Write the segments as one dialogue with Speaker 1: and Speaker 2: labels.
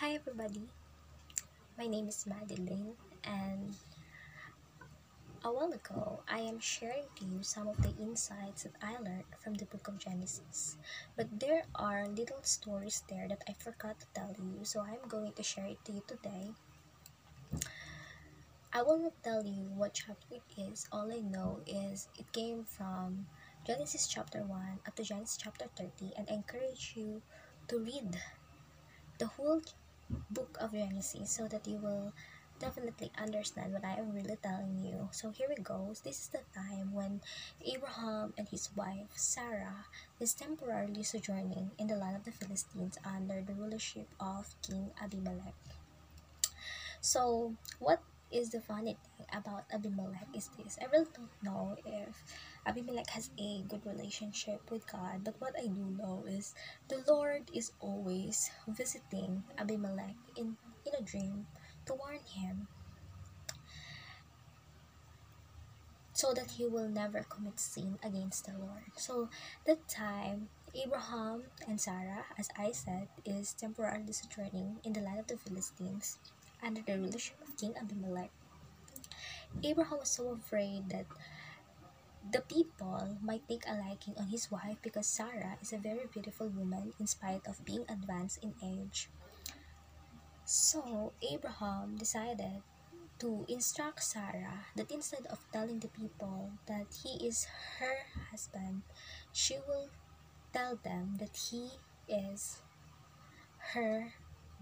Speaker 1: Hi everybody, my name is Madeline and a while ago I am sharing to you some of the insights that I learned from the book of Genesis. But there are little stories there that I forgot to tell you, so I'm going to share it to you today. I will not tell you what chapter it is, all I know is it came from Genesis chapter 1 up to Genesis chapter 30 and I encourage you to read the whole book of Genesis so that you will definitely understand what I am really telling you. So here it goes. This is the time when Abraham and his wife Sarah is temporarily sojourning in the land of the Philistines under the rulership of King Abimelech. So what is the funny thing about Abimelech is this. I really don't know if Abimelech has a good relationship with God, but what I do know is the Lord is always visiting Abimelech in, in a dream to warn him so that he will never commit sin against the Lord. So that time, Abraham and Sarah, as I said, is temporarily sojourning in the land of the Philistines under the rulership King Abimelech. Abraham was so afraid that the people might take a liking on his wife because Sarah is a very beautiful woman in spite of being advanced in age. So Abraham decided to instruct Sarah that instead of telling the people that he is her husband, she will tell them that he is her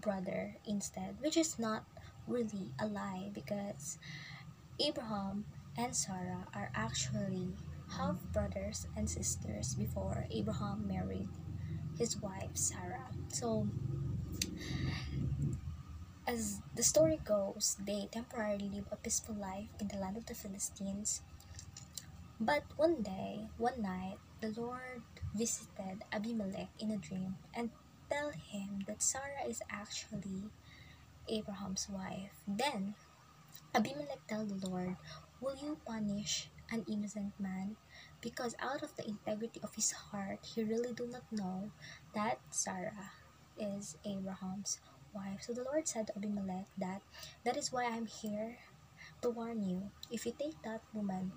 Speaker 1: brother instead, which is not really a lie because Abraham and Sarah are actually half brothers and sisters before Abraham married his wife Sarah. So, as the story goes, they temporarily live a peaceful life in the land of the Philistines. But one day, one night, the Lord visited Abimelech in a dream and tell him that Sarah is actually Abraham's wife. Then Abimelech told the Lord, Will you punish an innocent man? Because out of the integrity of his heart, he really do not know that Sarah is Abraham's wife. So the Lord said to Abimelech that that is why I'm here to warn you. If you take that woman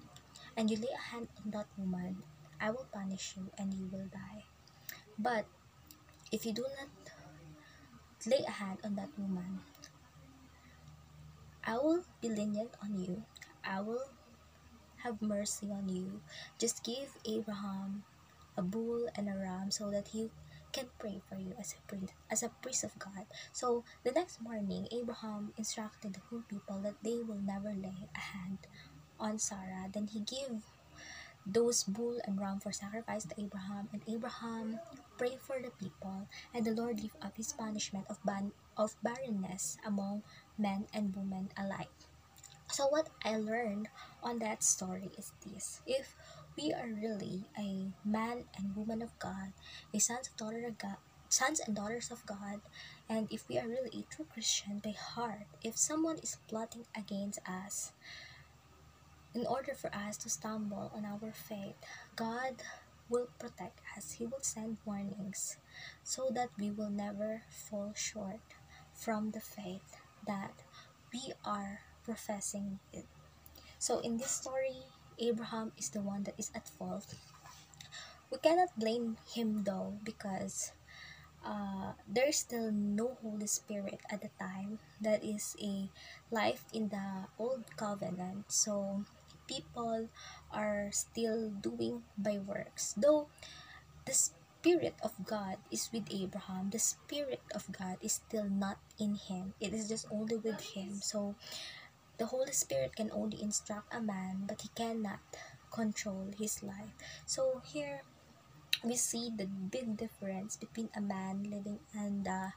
Speaker 1: and you lay a hand on that woman, I will punish you and you will die. But if you do not lay a hand on that woman, I will be lenient on you. I will have mercy on you. Just give Abraham a bull and a ram so that he can pray for you as a priest, as a priest of God. So the next morning, Abraham instructed the whole people that they will never lay a hand on Sarah. Then he gave those bull and ram for sacrifice to Abraham, and Abraham prayed for the people, and the Lord gave up his punishment of ban of barrenness among men and women alike. So what I learned on that story is this. If we are really a man and woman of God, a sons of daughter of God, sons and daughters of God, and if we are really a true Christian by heart, if someone is plotting against us, in order for us to stumble on our faith, God will protect us. He will send warnings so that we will never fall short from the faith that we are professing it. So in this story, Abraham is the one that is at fault. We cannot blame him though because uh, there is still no Holy Spirit at the time. That is a life in the old covenant. So people are still doing by works. Though the Spirit of God is with Abraham, the Spirit of God is still not in him. It is just only with him. So the Holy Spirit can only instruct a man, but he cannot control his life. So here we see the big difference between a man living in the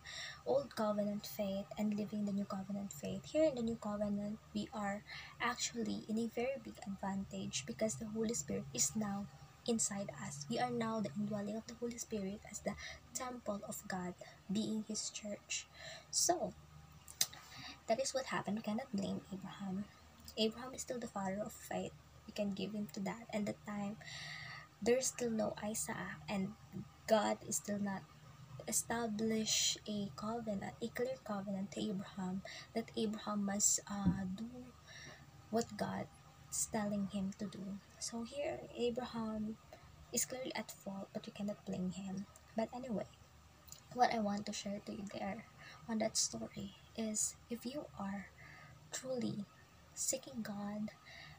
Speaker 1: old covenant faith and living the new covenant faith. Here in the new covenant, we are actually in a very big advantage because the Holy Spirit is now inside us. We are now the indwelling of the Holy Spirit as the temple of God, being His church. So, that is what happened. We cannot blame Abraham. Abraham is still the father of faith. We can give him to that. And the time there's still no Isaac and God is still not establish a covenant, a clear covenant to Abraham that Abraham must uh, do what God is telling him to do. So here, Abraham is clearly at fault, but you cannot blame him. But anyway, what I want to share to you there on that story is if you are truly seeking God,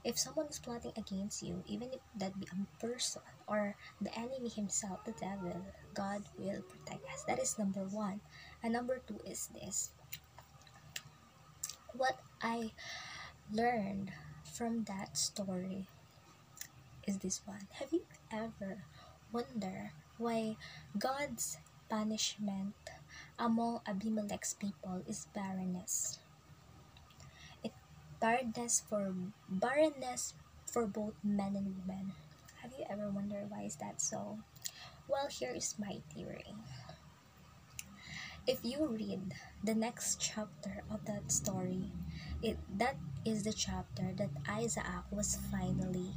Speaker 1: if someone is plotting against you, even if that be a person or the enemy himself, the devil, God will protect us. That is number one. And number two is this. What I learned from that story is this one. Have you ever wondered why God's punishment among Abimelech's people is barrenness? Barrenness for barrenness for both men and women. Have you ever wondered why is that so? Well, here is my theory. If you read the next chapter of that story, it that is the chapter that Isaac was finally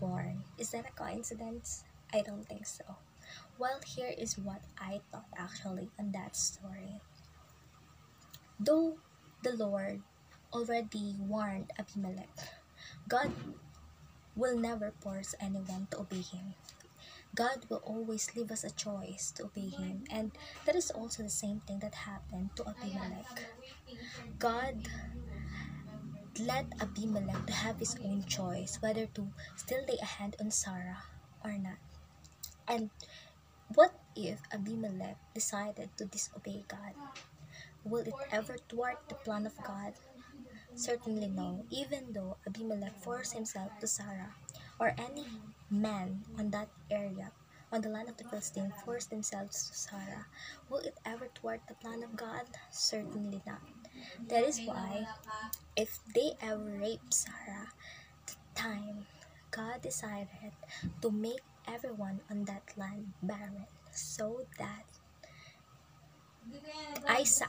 Speaker 1: born. Is that a coincidence? I don't think so. Well, here is what I thought actually on that story. Though the Lord already warned Abimelech, God will never force anyone to obey him. God will always leave us a choice to obey Him. And that is also the same thing that happened to Abimelech. God let Abimelech to have his own choice whether to still lay a hand on Sarah or not. And what if Abimelech decided to disobey God? Will it ever thwart the plan of God? Certainly no, even though Abimelech forced himself to Sarah or any man on that area on the land of the Philistines forced themselves to Sarah, will it ever thwart the plan of God? Certainly not. That is why, if they ever raped Sarah, the time God decided to make everyone on that land barren so that Isaac,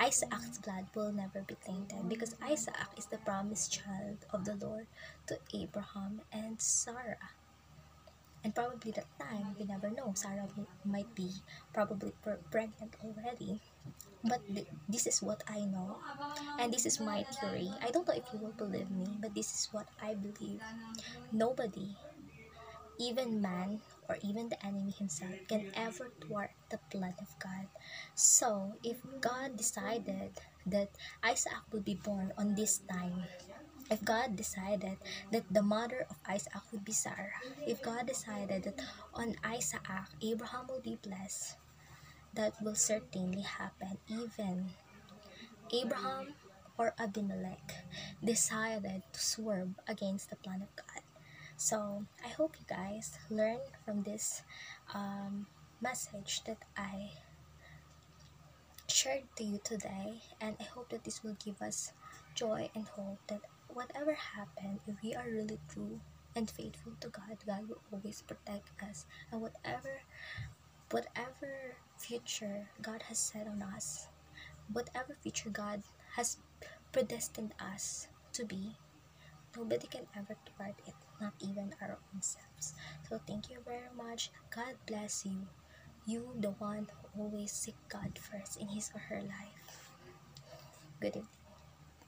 Speaker 1: Isaac's blood will never be tainted because Isaac is the promised child of the Lord to Abraham and Sarah. And probably that time, we never know, Sarah might be probably pregnant already. But th this is what I know, and this is my theory. I don't know if you will believe me, but this is what I believe. Nobody, even man or even the enemy himself, can ever thwart the plan of God. So, if God decided that Isaac would be born on this time, if God decided that the mother of Isaac would be Sarah, if God decided that on Isaac Abraham will be blessed, that will certainly happen. Even Abraham or Abimelech decided to swerve against the plan of God. So I hope you guys learn from this um, message that I shared to you today, and I hope that this will give us joy and hope that whatever happened, if we are really true and faithful to God, God will always protect us. And whatever whatever future God has set on us, whatever future God has predestined us to be, nobody can ever thwart it, not even our own selves. So thank you very much. God bless you. You, the one who always seek God first in his or her life. Good evening.